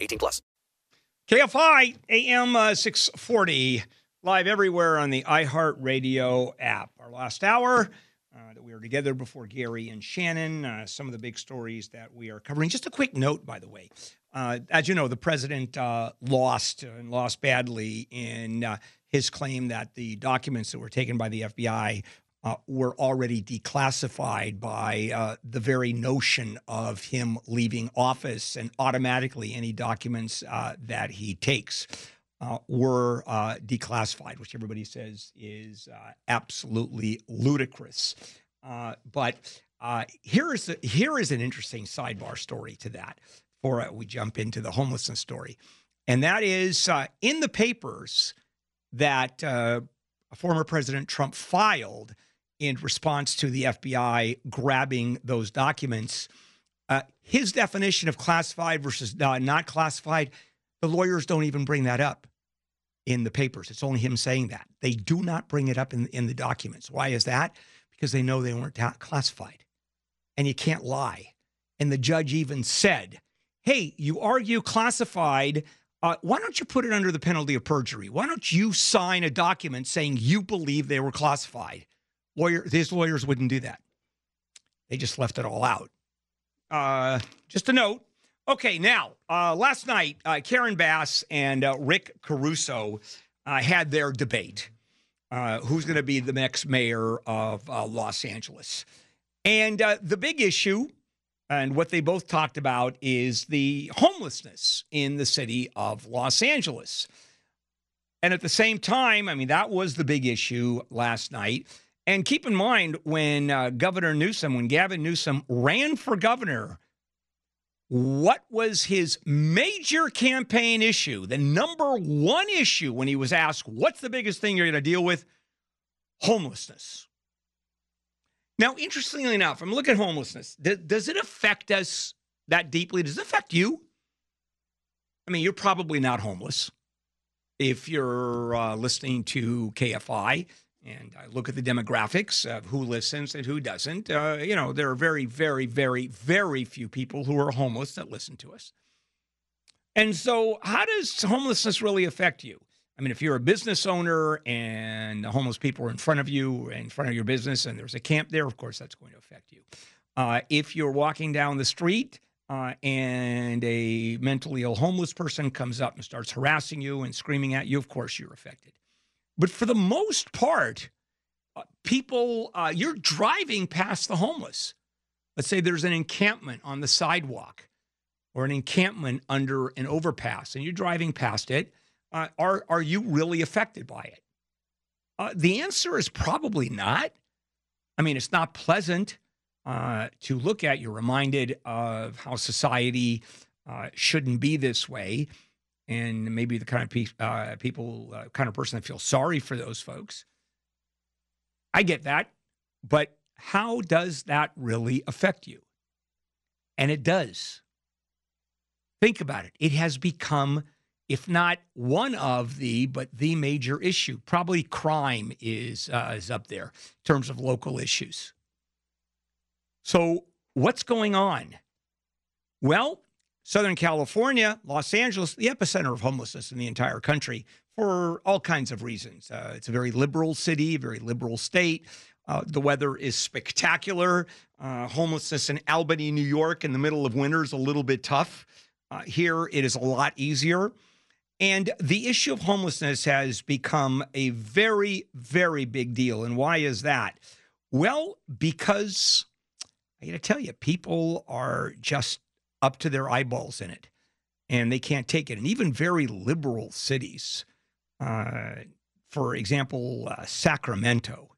18 plus. KFI AM uh, 640 live everywhere on the iHeartRadio app. Our last hour uh, that we were together before Gary and Shannon. Uh, some of the big stories that we are covering. Just a quick note, by the way. Uh, as you know, the president uh, lost and lost badly in uh, his claim that the documents that were taken by the FBI uh, were already declassified by uh, the very notion of him leaving office, and automatically any documents uh, that he takes uh, were uh, declassified, which everybody says is uh, absolutely ludicrous. but here is the, here is an interesting sidebar story to that. Before we jump into the homelessness story, and that is in the papers that former President Trump filed in response to the FBI grabbing those documents. Uh, his definition of classified versus uh, not classified, the lawyers don't even bring that up in the papers. It's only him saying that. They do not bring it up in, in the documents. Why is that? Because they know they weren't classified. And you can't lie. And the judge even said, hey, you argue classified. Uh, why don't you put it under the penalty of perjury? Why don't you sign a document saying you believe they were classified? Lawyer, these lawyers wouldn't do that. They just left it all out. Uh, just a note. Okay, now, uh, last night, uh, Karen Bass and uh, Rick Caruso uh, had their debate. Uh, who's going to be the next mayor of Los Angeles? And the big issue, and what they both talked about, is the homelessness in the city of Los Angeles. And at the same time, I mean, that was the big issue last night. And keep in mind when uh, Governor Newsom, when Gavin Newsom ran for governor, what was his major campaign issue? The number one issue when he was asked, What's the biggest thing you're going to deal with? Homelessness. Now, interestingly enough, I'm looking at homelessness. Does, it affect us that deeply? Does it affect you? I mean, you're probably not homeless if you're uh, listening to KFI and I look at the demographics of who listens and who doesn't. Uh, you know, there are very, very, very, very few people who are homeless that listen to us. And so, how does homelessness really affect you? I mean, if you're a business owner and the homeless people are in front of you, in front of your business, and there's a camp there, of course, that's going to affect you. Uh, if you're walking down the street uh, and a mentally ill homeless person comes up and starts harassing you and screaming at you, of course, you're affected. But for the most part, uh, people, uh, you're driving past the homeless. Let's say there's an encampment on the sidewalk or an encampment under an overpass, and you're driving past it. Uh, are, are you really affected by it? Uh, the answer is probably not. I mean, it's not pleasant uh, to look at. You're reminded of how society shouldn't be this way and maybe the kind of pe- uh, people, uh, kind of person that feels sorry for those folks. I get that, but how does that really affect you? And it does. Think about it. It has become, if not one of the, but the major issue. Probably crime is uh, is up there in terms of local issues. So what's going on? Well, Southern California, Los Angeles, the epicenter of homelessness in the entire country for all kinds of reasons. Uh, it's a very liberal city, very liberal state. Uh, the weather is spectacular. Uh, homelessness in Albany, New York, in the middle of winter is a little bit tough. Uh, here, it is a lot easier. And the issue of homelessness has become a very, very big deal. And why is that? Well, because I got to tell you, people are just up to their eyeballs in it and they can't take it. And even very liberal cities, uh, for example, uh, Sacramento,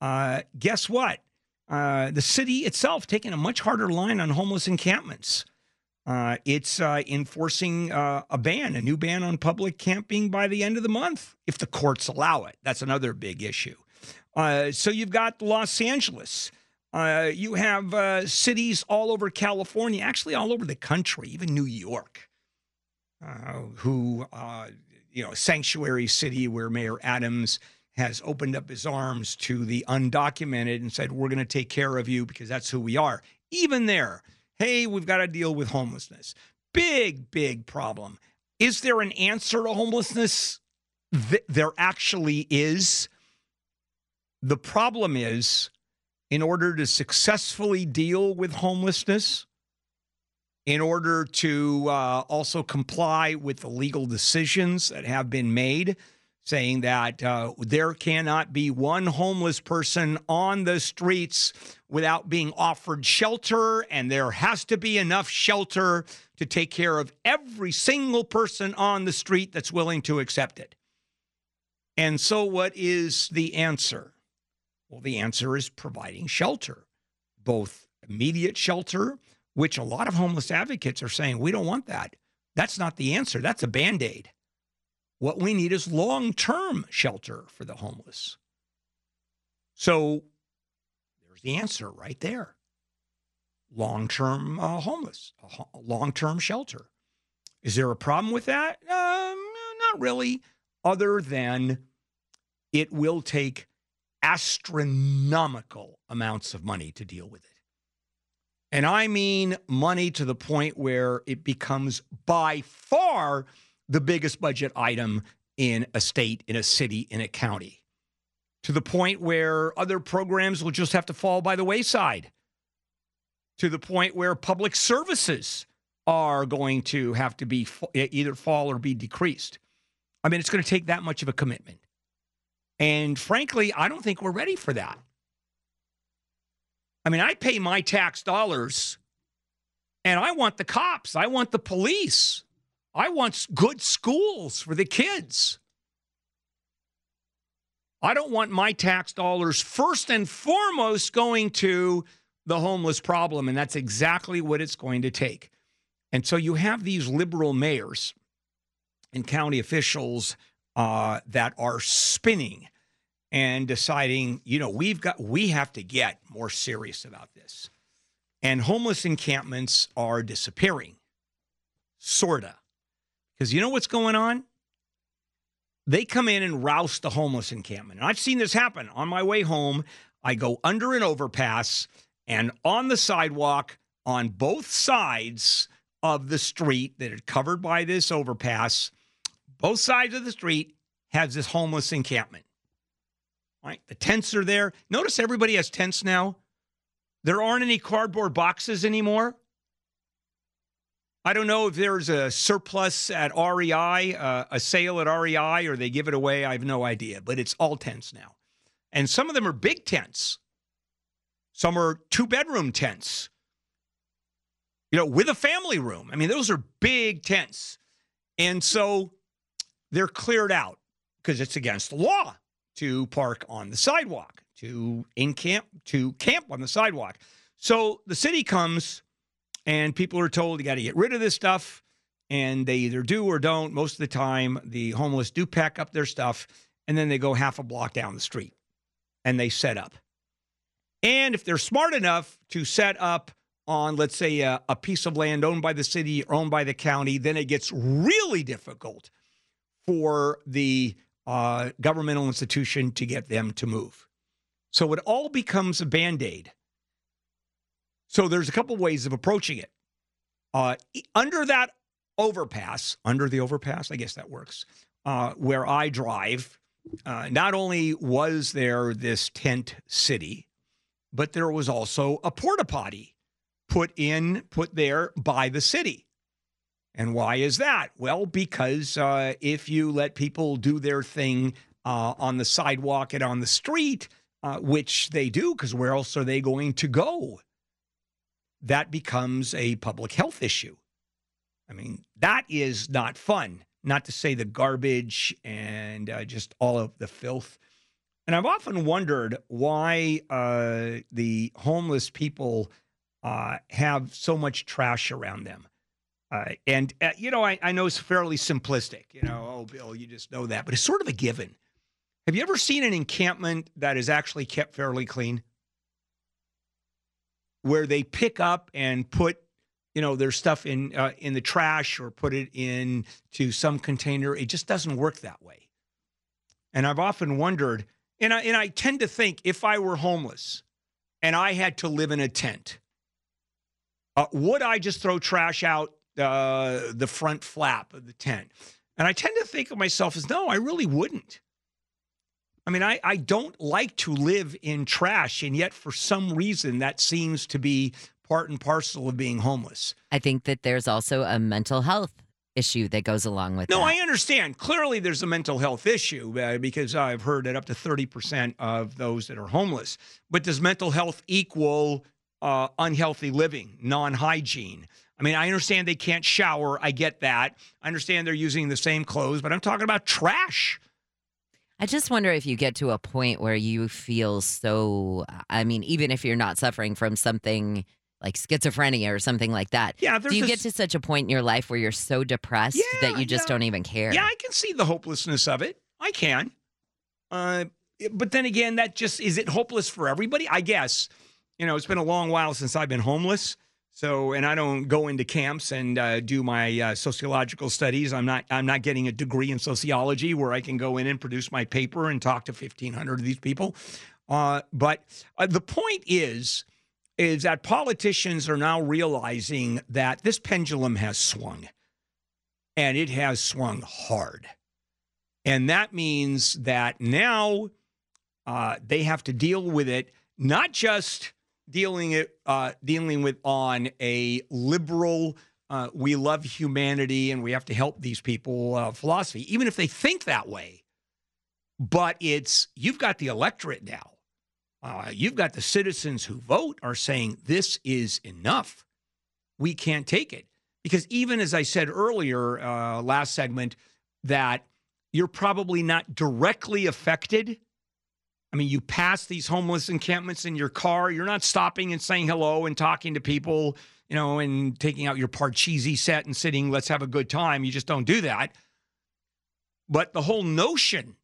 uh, guess what? Uh, the city itself taking a much harder line on homeless encampments. Uh, it's uh, enforcing a ban, a new ban on public camping by the end of the month, if the courts allow it. That's another big issue. So you've got Los Angeles. Uh, you have uh, cities all over California, actually all over the country, even New York, who, you know, sanctuary city where Mayor Adams has opened up his arms to the undocumented and said, We're going to take care of you because that's who we are. Even there, hey, we've got to deal with homelessness. Big, big problem. Is there an answer to homelessness? There actually is. The problem is, in order to successfully deal with homelessness, in order to uh, also comply with the legal decisions that have been made, saying that uh, there cannot be one homeless person on the streets without being offered shelter, and there has to be enough shelter to take care of every single person on the street that's willing to accept it. And so, what is the answer? Well, the answer is providing shelter, both immediate shelter, which a lot of homeless advocates are saying, we don't want that. That's not the answer. That's a band aid. What we need is long term shelter for the homeless. So there's the answer right there long term uh, homeless, long term shelter. Is there a problem with that? Um, not really, other than it will take astronomical amounts of money to deal with it. And I mean money to the point where it becomes by far the biggest budget item in a state, in a city, in a county, to the point where other programs will just have to fall by the wayside, to the point where public services are going to have to be either fall or be decreased. I mean, it's going to take that much of a commitment. And frankly, I don't think we're ready for that. I mean, I pay my tax dollars and I want the cops, I want the police, I want good schools for the kids. I don't want my tax dollars first and foremost going to the homeless problem. And that's exactly what it's going to take. And so you have these liberal mayors and county officials uh, that are spinning and deciding, you know, we've got, we have to get more serious about this. And homeless encampments are disappearing, sorta. Because you know what's going on? They come in and rouse the homeless encampment. And I've seen this happen on my way home. I go under an overpass, and on the sidewalk, on both sides of the street that are covered by this overpass, both sides of the street has this homeless encampment. Right? The tents are there. Notice everybody has tents now. There aren't any cardboard boxes anymore. I don't know if there's a surplus at REI, uh, a sale at REI, or they give it away. I have no idea, but it's all tents now. And some of them are big tents. Some are two bedroom tents, you know, with a family room. I mean, those are big tents. And so they're cleared out because it's against the law to park on the sidewalk, to in camp, to camp on the sidewalk. So the city comes and people are told you got to get rid of this stuff. And they either do or don't. Most of the time, the homeless do pack up their stuff and then they go half a block down the street and they set up. And if they're smart enough to set up on, let's say, a, a, piece of land owned by the city or owned by the county, then it gets really difficult for the uh, governmental institution to get them to move. So it all becomes a band aid. So there's a couple ways of approaching it. Uh, under that overpass, under the overpass, I guess that works, uh, where I drive, uh, not only was there this tent city, but there was also a porta potty put in, put there by the city. And why is that? Well, because uh, if you let people do their thing uh, on the sidewalk and on the street, uh, which they do, because where else are they going to go? That becomes a public health issue. I mean, that is not fun, not to say the garbage and uh, just all of the filth. And I've often wondered why uh, the homeless people uh, have so much trash around them Uh, and uh, you know, I, I know it's fairly simplistic. You know, oh, Bill, you just know that, but it's sort of a given. Have you ever seen an encampment that is actually kept fairly clean? Where they pick up and put, you know, their stuff in uh, in the trash or put it into some container. It just doesn't work that way. And I've often wondered, and I and I tend to think if I were homeless and I had to live in a tent, uh, would I just throw trash out uh, the front flap of the tent? And I tend to think of myself as no, I really wouldn't. I mean, I, I don't like to live in trash, and yet for some reason that seems to be part and parcel of being homeless. I think that there's also a mental health issue that goes along with No, that. I understand. Clearly, there's a mental health issue uh, because I've heard that up to 30% of those that are homeless. But does mental health equal uh, unhealthy living, non hygiene? I mean, I understand they can't shower. I get that. I understand they're using the same clothes, but I'm talking about trash. I just wonder if you get to a point where you feel so. I mean, even if you're not suffering from something like schizophrenia or something like that, Yeah, do you this- get to such a point in your life where you're so depressed Yeah, that you just yeah. don't even care? Yeah, I can see the hopelessness of it. I can. Uh, but then again, that just is it hopeless for everybody? I guess. You know, it's been a long while since I've been homeless. So, and I don't go into camps and uh, do my uh, sociological studies. I'm not. I'm not getting a degree in sociology where I can go in and produce my paper and talk to 1,500 of these people. Uh, but uh, the point is, is that politicians are now realizing that this pendulum has swung and it has swung hard. And that means that now uh, they have to deal with it, not just dealing it uh, dealing with on a liberal, uh, we love humanity and we have to help these people uh, philosophy, even if they think that way. But it's you've got the electorate now. Uh, you've got the citizens who vote are saying this is enough. We can't take it because even as I said earlier, uh, last segment, that you're probably not directly affected. I mean, you pass these homeless encampments in your car. You're not stopping and saying hello and talking to people, you know, and taking out your Parcheesi set and sitting, let's have a good time. You just don't do that. But the whole notion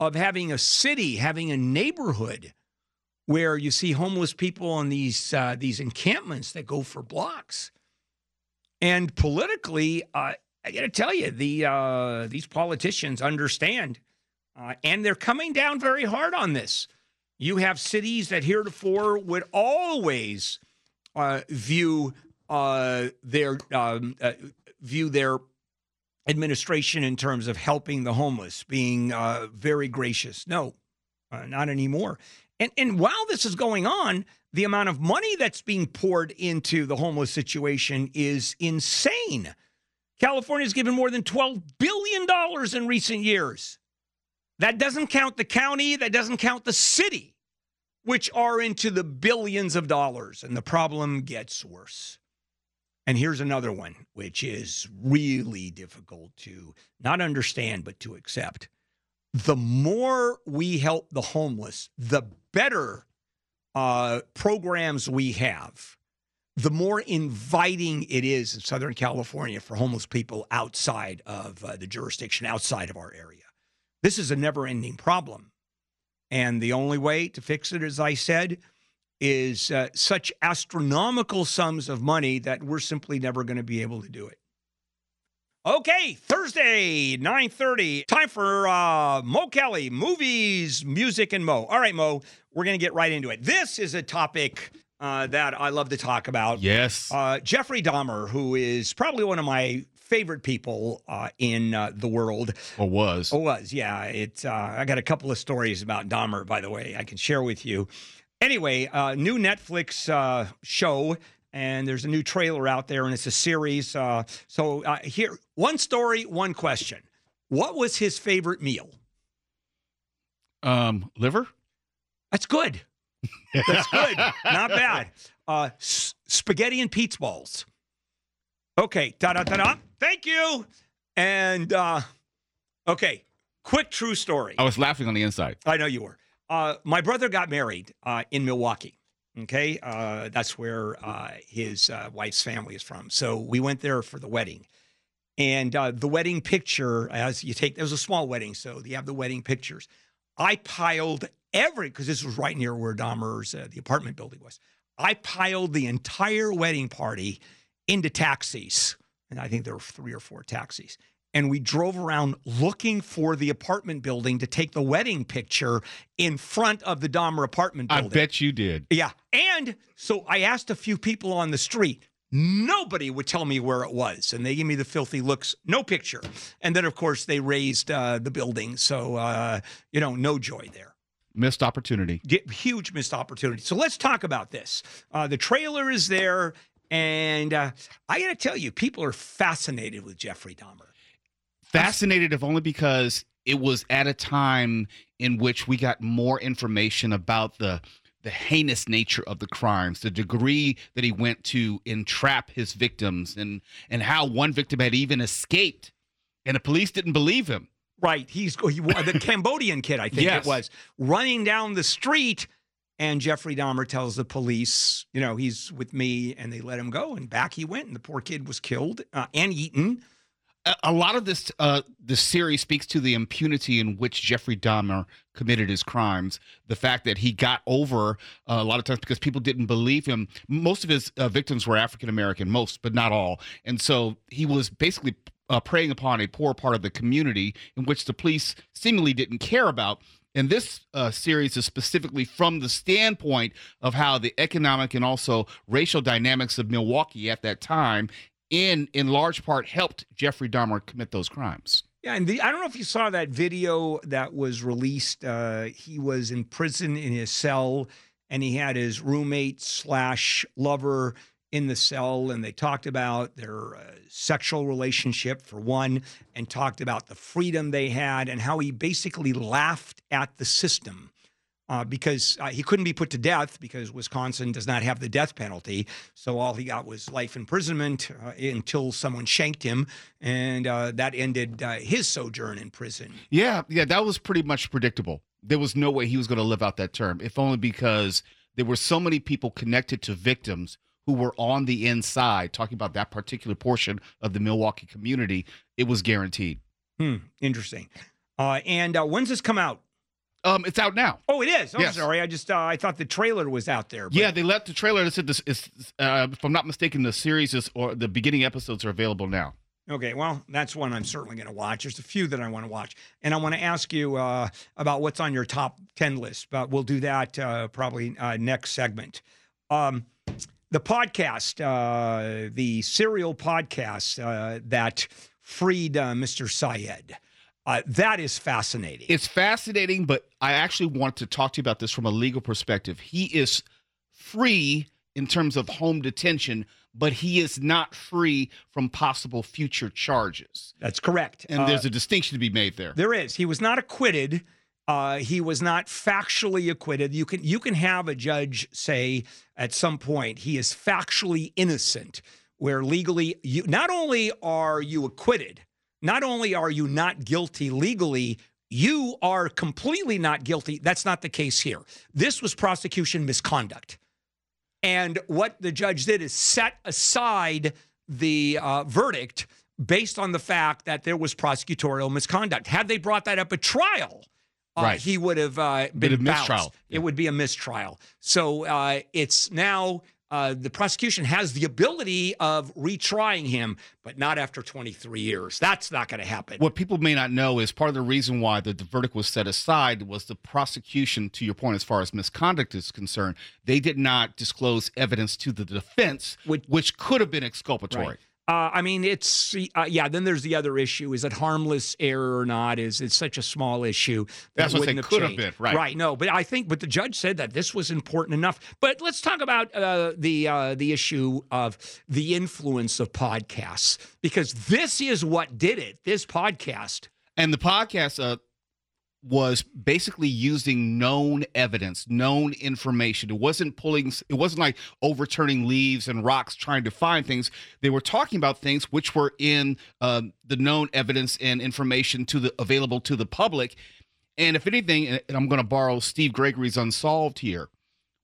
of having a city, having a neighborhood where you see homeless people on these uh, these encampments that go for blocks, and politically, uh, I got to tell you, the uh, these politicians understand, uh, and they're coming down very hard on this. You have cities that heretofore would always uh, view uh, their um, uh, view their administration in terms of helping the homeless, being uh, very gracious. No, uh, not anymore. And and while this is going on, the amount of money that's being poured into the homeless situation is insane. California's given more than $12 billion in recent years. That doesn't count the county, that doesn't count the city, which are into the billions of dollars. And the problem gets worse. And here's another one, which is really difficult to not understand, but to accept. The more we help the homeless, the better uh, programs we have, the more inviting it is in Southern California for homeless people outside of uh, the jurisdiction, outside of our area. This is a never ending problem. And the only way to fix it, as I said, is uh, such astronomical sums of money that we're simply never going to be able to do it. Okay, Thursday, 9:30. Time for uh, Mo Kelly, movies, music, and Mo. All right, Mo, we're going to get right into it. This is a topic uh, that I love to talk about. Yes. Uh, Jeffrey Dahmer, who is probably one of my favorite people uh, in uh, the world. or was. Oh, was yeah. It. Uh, I got a couple of stories about Dahmer, by the way, I can share with you. Anyway, uh, new Netflix uh, show, and there's a new trailer out there, and it's a series. Uh, so uh, here, one story, one question. What was his favorite meal? Um, liver? That's good. That's good. Not bad. Uh, s- spaghetti and pizza balls. Okay. Da da da da. Thank you. And uh, okay, quick true story. I was laughing on the inside. I know you were. Uh, my brother got married uh, in Milwaukee. Okay, uh, that's where uh, his uh, wife's family is from. So we went there for the wedding, and uh, the wedding picture, as you take, there was a small wedding, so you have the wedding pictures. I piled every because this was right near where Dahmer's uh, the apartment building was. I piled the entire wedding party into taxis, and I think there were three or four taxis. And we drove around looking for the apartment building to take the wedding picture in front of the Dahmer apartment building. I bet you did. Yeah. And so I asked a few people on the street. Nobody would tell me where it was. And they gave me the filthy looks, no picture. And then, of course, they razed uh, the building. So, uh, you know, no joy there. Missed opportunity. Huge missed opportunity. So let's talk about this. Uh, the trailer is there. And uh, I got to tell you, people are fascinated with Jeffrey Dahmer. Fascinated, if only because it was at a time in which we got more information about the the heinous nature of the crimes, the degree that he went to entrap his victims, and and how one victim had even escaped, and the police didn't believe him. Right. He's he, the Cambodian kid, I think Yes. it was, running down the street. And Jeffrey Dahmer tells the police, you know, he's with me, and they let him go. And back he went, and the poor kid was killed uh, and eaten. a, a lot of this uh this series speaks to the impunity in which Jeffrey Dahmer committed his crimes. The fact that he got over uh, a lot of times because people didn't believe him. Most of his uh, victims were African American, most but not all, and so he was basically uh, preying upon a poor part of the community in which the police seemingly didn't care about. And this uh, series is specifically from the standpoint of how the economic and also racial dynamics of Milwaukee at that time in in large part helped Jeffrey Dahmer commit those crimes. Yeah, and the, I don't know if you saw that video that was released. Uh, he was in prison in his cell, and he had his roommate slash lover in the cell, and they talked about their uh, sexual relationship for one, and talked about the freedom they had, and how he basically laughed at the system. Uh, because uh, he couldn't be put to death because Wisconsin does not have the death penalty. So all he got was life imprisonment uh, until someone shanked him, and uh, that ended uh, his sojourn in prison. Yeah, yeah, that was pretty much predictable. There was no way he was going to live out that term, if only because there were so many people connected to victims who were on the inside talking about that particular portion of the Milwaukee community. It was guaranteed. Hmm, interesting. Uh, and uh, when's this come out? Um, it's out now. Oh, it is. I'm Yes. sorry. I just uh, I thought the trailer was out there. but- Yeah, they left the trailer. That said, this is, uh, if I'm not mistaken, the series is or the beginning episodes are available now. Okay, well, that's one I'm certainly going to watch. There's a few that I want to watch, and I want to ask you uh, about what's on your top ten list. But we'll do that uh, probably uh, next segment. Um, the podcast, uh, the serial podcast uh, that freed uh, Mr. Syed, uh, that is fascinating. It's fascinating, but I actually want to talk to you about this from a legal perspective. He is free in terms of home detention, but he is not free from possible future charges. that's correct. And Uh, there's a distinction to be made there. There is. He was not acquitted. Uh, he was not factually acquitted. You can you can have a judge say at some point he is factually innocent, where legally you not only are you acquitted, not only are you not guilty legally, you are completely not guilty. That's not the case here. This was prosecution misconduct. And what the judge did is set aside the uh, verdict based on the fact that there was prosecutorial misconduct. Had they brought that up at trial, uh, Right. he would have uh, Been a mistrial. It would be a mistrial. So uh, it's now uh, the prosecution has the ability of retrying him, but not after 23 years. That's not going to happen. What people may not know is part of the reason why the, the verdict was set aside was the prosecution, to your point, as far as misconduct is concerned, they did not disclose evidence to the defense, Which- which, could have been exculpatory. Right. Uh, I mean, it's uh, yeah. Then there's the other issue: is it harmless error or not? Is it's such a small issue? that That's what wouldn't say, could have changed. been, right. Right. No, but I think, but the judge said that this was important enough. But let's talk about uh, the uh, the issue of the influence of podcasts because this is what did it. This podcast. And the podcast uh, was basically using known evidence, known information. It wasn't pulling, it wasn't like overturning leaves and rocks trying to find things. They were talking about things which were in um, the known evidence and information to the available to the public. And if anything, and I'm going to borrow Steve Gregory's Unsolved here.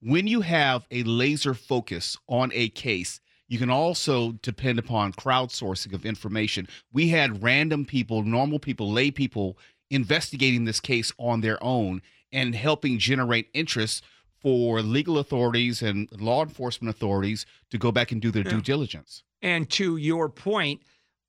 when you have a laser focus on a case, you can also depend upon crowdsourcing of information. We had random people, normal people, lay people investigating this case on their own and helping generate interest for legal authorities and law enforcement authorities to go back and do their due diligence. And to your point,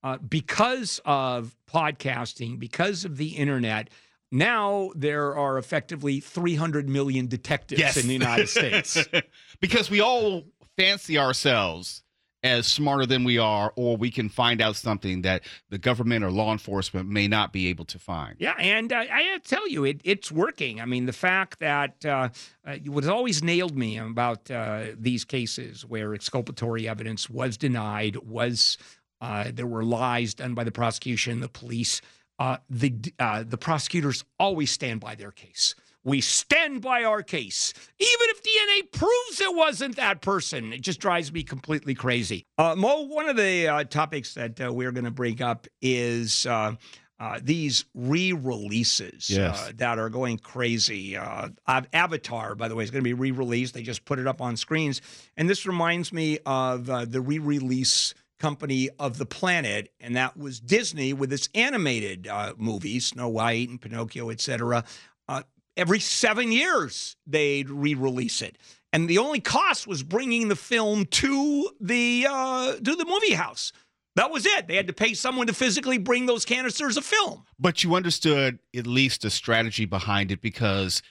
uh, because of podcasting, because of the internet, now there are effectively 300 million detectives in the United States. because we all fancy ourselves as smarter than we are, or we can find out something that the government or law enforcement may not be able to find. Yeah, and uh, I tell you, it, it's working. I mean, the fact that uh, uh, what has always nailed me about uh, these cases where exculpatory evidence was denied, was uh, there were lies done by the prosecution, the police. Uh, the the prosecutors always stand by their case. We stand by our case, even if DNA proves it wasn't that person. It just drives me completely crazy. Uh, Mo, one of the uh, topics that uh, we're going to bring up is. Uh, uh, these re-releases Yes. uh, that are going crazy. Uh, Avatar, by the way, is going to be re-released. They just put it up on screens, and this reminds me of uh, the re-release company of the planet, and that was Disney with its animated uh, movies, Snow White and Pinocchio, etc. Every seven years, they'd re-release it, and the only cost was bringing the film to the uh, to the movie house. That was it. They had to pay someone to physically bring those canisters of film. But you understood at least the strategy behind it because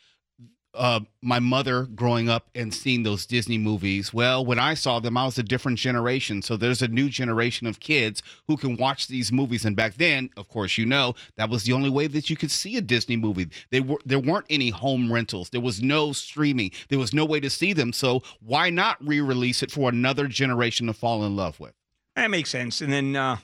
uh, my mother growing up and seeing those Disney movies, well, when I saw them, I was a different generation. So there's a new generation of kids who can watch these movies. And back then, of course, you know, that was the only way that you could see a Disney movie. They were there weren't any home rentals. There was no streaming. There was no way to see them. So why not re-release it for another generation to fall in love with? That makes sense. And then uh,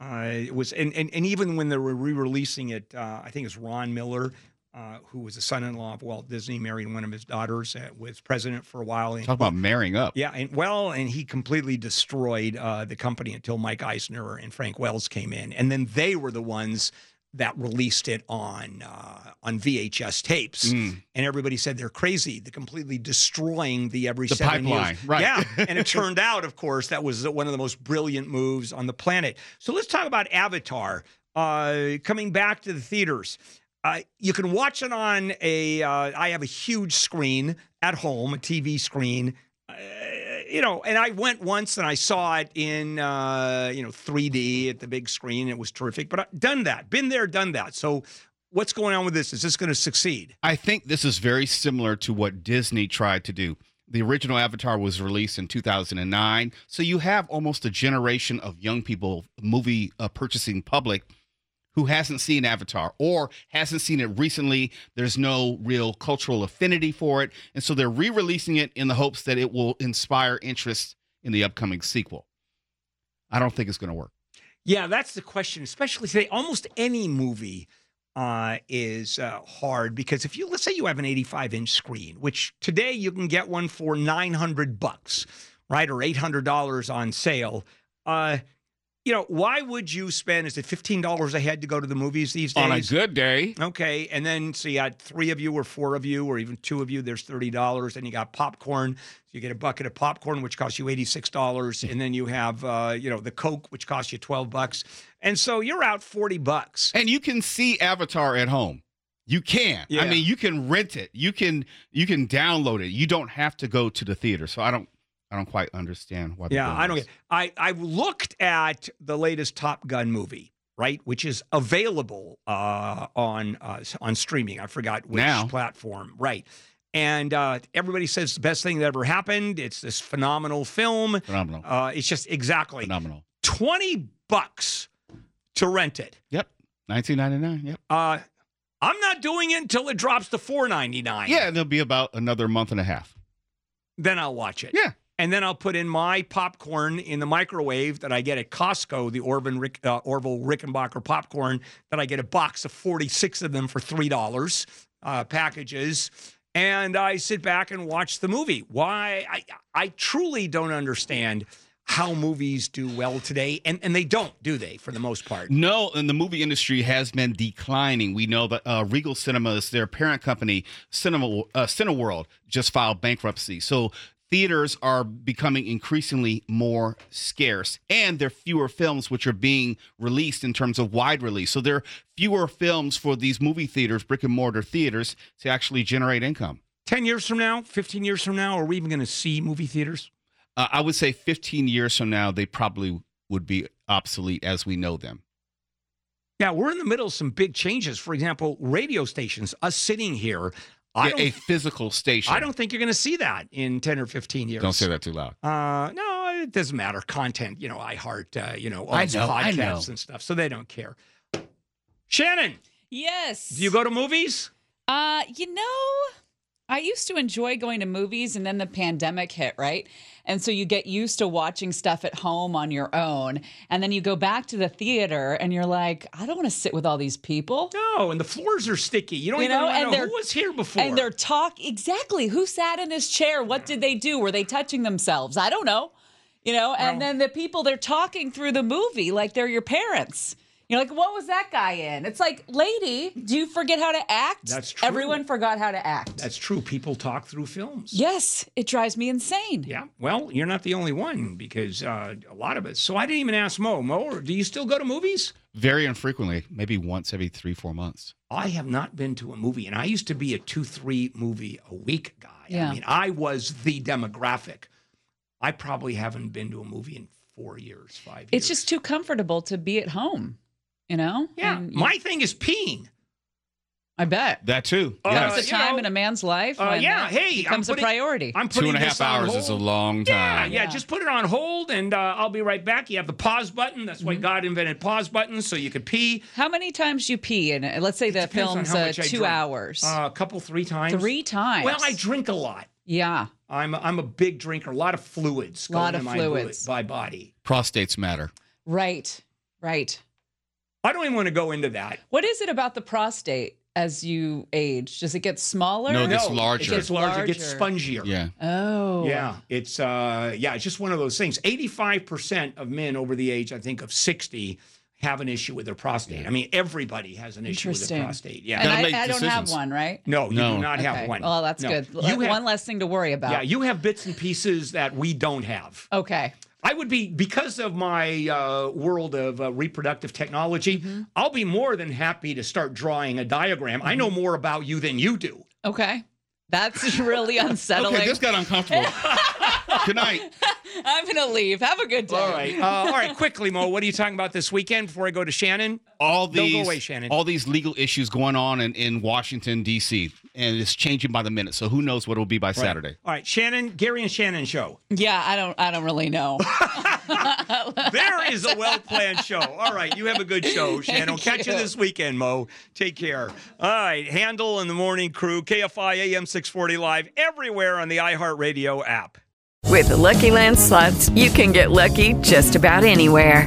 uh, it was, and, and and even when they were re-releasing it, uh, I think it's Ron Miller, uh, who was the son-in-law of Walt Disney, married one of his daughters, uh, was president for a while. And, Talk about marrying up. yeah, and well, and he completely destroyed uh, the company until Mike Eisner and Frank Wells came in, and then they were the ones that released it on uh, on VHS tapes, Mm. and everybody said they're crazy. They're completely destroying the every The seven pipeline, years. right. Yeah, and it turned out, of course, that was one of the most brilliant moves on the planet. So let's talk about Avatar uh, coming back to the theaters. Uh, you can watch it on a. Uh, I have a huge screen at home, a TV screen. Uh, you know, and I went once and I saw it in uh, you know 3D at the big screen. It was terrific. But I've done that, been there, done that. So what's going on with this? Is this going to succeed? I think this is very similar to what Disney tried to do. The original Avatar was released in 2009. So you have almost a generation of young people, movie uh, purchasing public, who hasn't seen Avatar or hasn't seen it recently. There's no real cultural affinity for it. And so they're re releasing it in the hopes that it will inspire interest in the upcoming sequel. I don't think it's going to work. Yeah, that's the question, especially today. Almost any movie uh, is uh, hard because if you let's say you have an 85 inch screen, which today you can get one for 900 bucks, right, or 800 dollars on sale. Uh, you know, why would you spend? Is it fifteen dollars a head to go to the movies these days? On a good day, Okay, and then so you had three of you or four of you or even two of you. There's thirty dollars, and you got popcorn. So you get a bucket of popcorn, which costs you eighty six dollars, and then you have uh, you know the Coke, which costs you twelve bucks, and so you're out forty bucks. and you can see Avatar at home. You can. Yeah. I mean, you can rent it. You can you can download it. You don't have to go to the theater. So I don't I don't quite understand why. Yeah, I don't get. I I looked at the latest Top Gun movie, right, which is available uh, on uh, on streaming. I forgot which Now. platform, right. And uh, everybody says the best thing that ever happened. It's this phenomenal film. phenomenal. Uh, it's just exactly phenomenal. 20 bucks to rent it. Yep. 1999. Yep. Uh, I'm not doing it until it drops to 4.99. Yeah, and it'll be about another month and a half. Then I'll watch it. Yeah. And then I'll put in my popcorn in the microwave that I get at Costco, the Orville, Rick, uh, Orville Rickenbacker popcorn, that I get a box of 46 of them for $3 uh, packages. And I sit back and watch the movie. Why? I, I truly don't understand how movies do well today, and and they don't, do they? For the most part. No, and the movie industry has been declining. We know that uh, Regal Cinemas, their parent company, Cinema uh, Cineworld, just filed bankruptcy. So theaters are becoming increasingly more scarce, and there are fewer films which are being released in terms of wide release. So there are fewer films for these movie theaters, brick and mortar theaters, to actually generate income. 10 years from now, 15 years from now, are we even going to see movie theaters? Uh, I would say 15 years from now, they probably would be obsolete as we know them. Yeah, we're in the middle of some big changes. For example, radio stations, us sitting here, I A- a physical station. I don't think you're going to see that in 10 or 15 years. Don't say that too loud. Uh, no, it doesn't matter. Content, you know, iHeart, uh, you know, all I these I know. podcasts and stuff, so they don't care. Shannon, Yes. do you go to movies? Uh, you know, I used to enjoy going to movies and then the pandemic hit, right? And so you get used to watching stuff at home on your own. And then you go back to the theater and you're like, I don't want to sit with all these people. No, and the floors are sticky. You don't You even know, know, and they're- who was here before. And they're talk exactly who sat in his chair? What did they do? Were they touching themselves? I don't know. You know, and Well- then the people they're talking through the movie like they're your parents. You're like, what was that guy in? It's like, lady, do you forget how to act? That's true. Everyone forgot how to act. That's true. People talk through films. yes, it drives me insane. Yeah. Well, you're not the only one because uh, a lot of it. So I didn't even ask Mo. Mo, do you still go to movies? Very infrequently, maybe once every three, four months. I have not been to a movie, and I used to be a two, three movie a week guy. Yeah. I mean, I was the demographic. I probably haven't been to a movie in four years, five years. It's just too comfortable to be at home, you know? yeah. And you- My thing is peeing. I bet. That too. Uh, yes. There's a you time know, in a man's life uh, when yeah, that hey, I'm becomes a priority. I'm Two putting and a half this on hours is a long time. yeah, Yeah. Just put it on hold, and uh, I'll be right back. You have the pause button. That's Mm-hmm. why God invented pause buttons, so you could pee. How many times do you pee in it? Let's say the film's uh, two drink. hours. Uh, a couple, three times. Three times. Well, I drink a lot. yeah. I'm I'm a big drinker. A lot of fluids. go Lot into of my, fluids. My body. Prostates matter. Right. Right. I don't even want to go into that. What is it about the prostate as you age? Does it get smaller? No, it gets No, larger. It gets larger. It gets spongier. Yeah. Oh. Yeah, it's uh, yeah, it's just one of those things. Eighty-five percent of men over the age, I think, of sixty have an issue with their prostate. I mean, everybody has an issue with their prostate. Yeah. And I, I don't have one, right? no, you No. do not have one. Well, that's No. good. You have, one less thing to worry about. yeah, you have bits and pieces that we don't have. okay. I would be because of my uh, world of uh, reproductive technology. Mm-hmm. I'll be more than happy to start drawing a diagram. I Mm-hmm. know more about you than you do. Okay. That's really unsettling. Okay, this got uncomfortable. Good night. I'm going to leave. Have a good day. All right, uh, all right. Quickly, Mo, what are you talking about this weekend before I go to Shannon? All Don't these, go away, Shannon. all these legal issues going on in, in Washington D.C. and it's changing by the minute. So who knows what it'll be by Saturday? All right, Shannon, Gary and Shannon show. Yeah, I don't I don't really know. There is a well planned show. All right, you have a good show, Shannon. We'll catch you. you. this weekend, Mo. Take care. All right, Handel and the Morning Crew, KFI AM 640 live everywhere on the iHeartRadio app. With the Lucky Land slots, you can get lucky just about anywhere.